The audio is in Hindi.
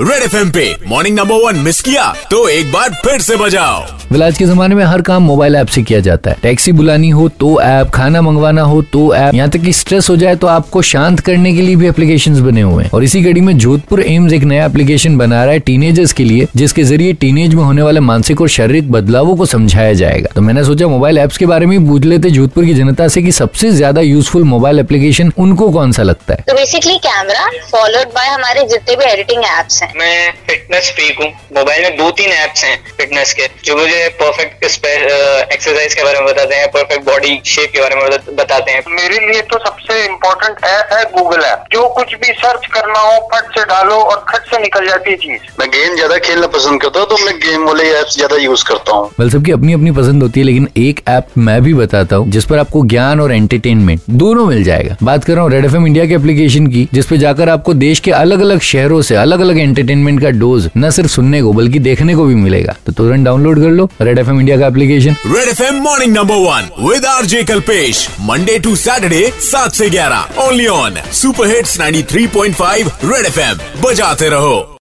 रेड एफ़ पे मॉर्निंग नंबर वन मिस किया तो एक बार फिर से बजाओ। वेल आज के जमाने में हर काम मोबाइल ऐप से किया जाता है। टैक्सी बुलानी हो तो ऐप खाना मंगवाना हो तो ऐप यहाँ तक कि स्ट्रेस हो जाए तो आपको शांत करने के लिए भी एप्लीकेशन बने हुए हैं। और इसी कड़ी में जोधपुर एम्स एक नया एप्लीकेशन बना रहा है टीनेजर्स के लिए जिसके ज़रिए टीनेज में होने वाले मानसिक और शारीरिक बदलावों को समझाया जाएगा। तो मैंने सोचा मोबाइल ऐप्स के बारे में पूछ लेते जोधपुर की जनता से कि सबसे ज़्यादा यूजफुल मोबाइल एप्लीकेशन उनको कौन सा लगता है? तो बेसिकली कैमरा फॉलोड बाय हमारे जितने भी एडिटिंग एप्स हैं मैं फिटनेस फ्रीक हूँ। मोबाइल में दो तीन ऐप्स हैं फिटनेस के, जो मुझे परफेक्ट एक्सरसाइज के बारे में बताते हैं परफेक्ट बॉडी शेप के बारे में बताते हैं। मेरे लिए तो सबसे इम्पोर्टेंट ऐप है गूगल ऐप जो कुछ भी सर्च करना हो फट से डालो और खट से निकल जाती है चीज़। मैं गेम ज़्यादा खेलना पसंद करता हूँ तो मैं गेम वाले एप्स ज़्यादा यूज़ करता हूँ। वेल सबकी अपनी अपनी पसंद होती है लेकिन एक ऐप मैं भी बताता हूँ जिस पर आपको ज्ञान और एंटरटेनमेंट दोनों मिल जाएगा। बात कर रहा हूँ रेड एफएम इंडिया के एप्लीकेशन की जिस पे जाकर आपको देश के अलग अलग शहरों से अलग अलग एंटरटेनमेंट का डोज न सिर्फ़ सुनने को बल्कि देखने को भी मिलेगा। तो तुरंत डाउनलोड कर लो रेड एफएम इंडिया का application red FM morning number one with R J Kalpesh Monday to Saturday सात से ग्यारह. Only on super hits 93.5 red F M बजाते रहो.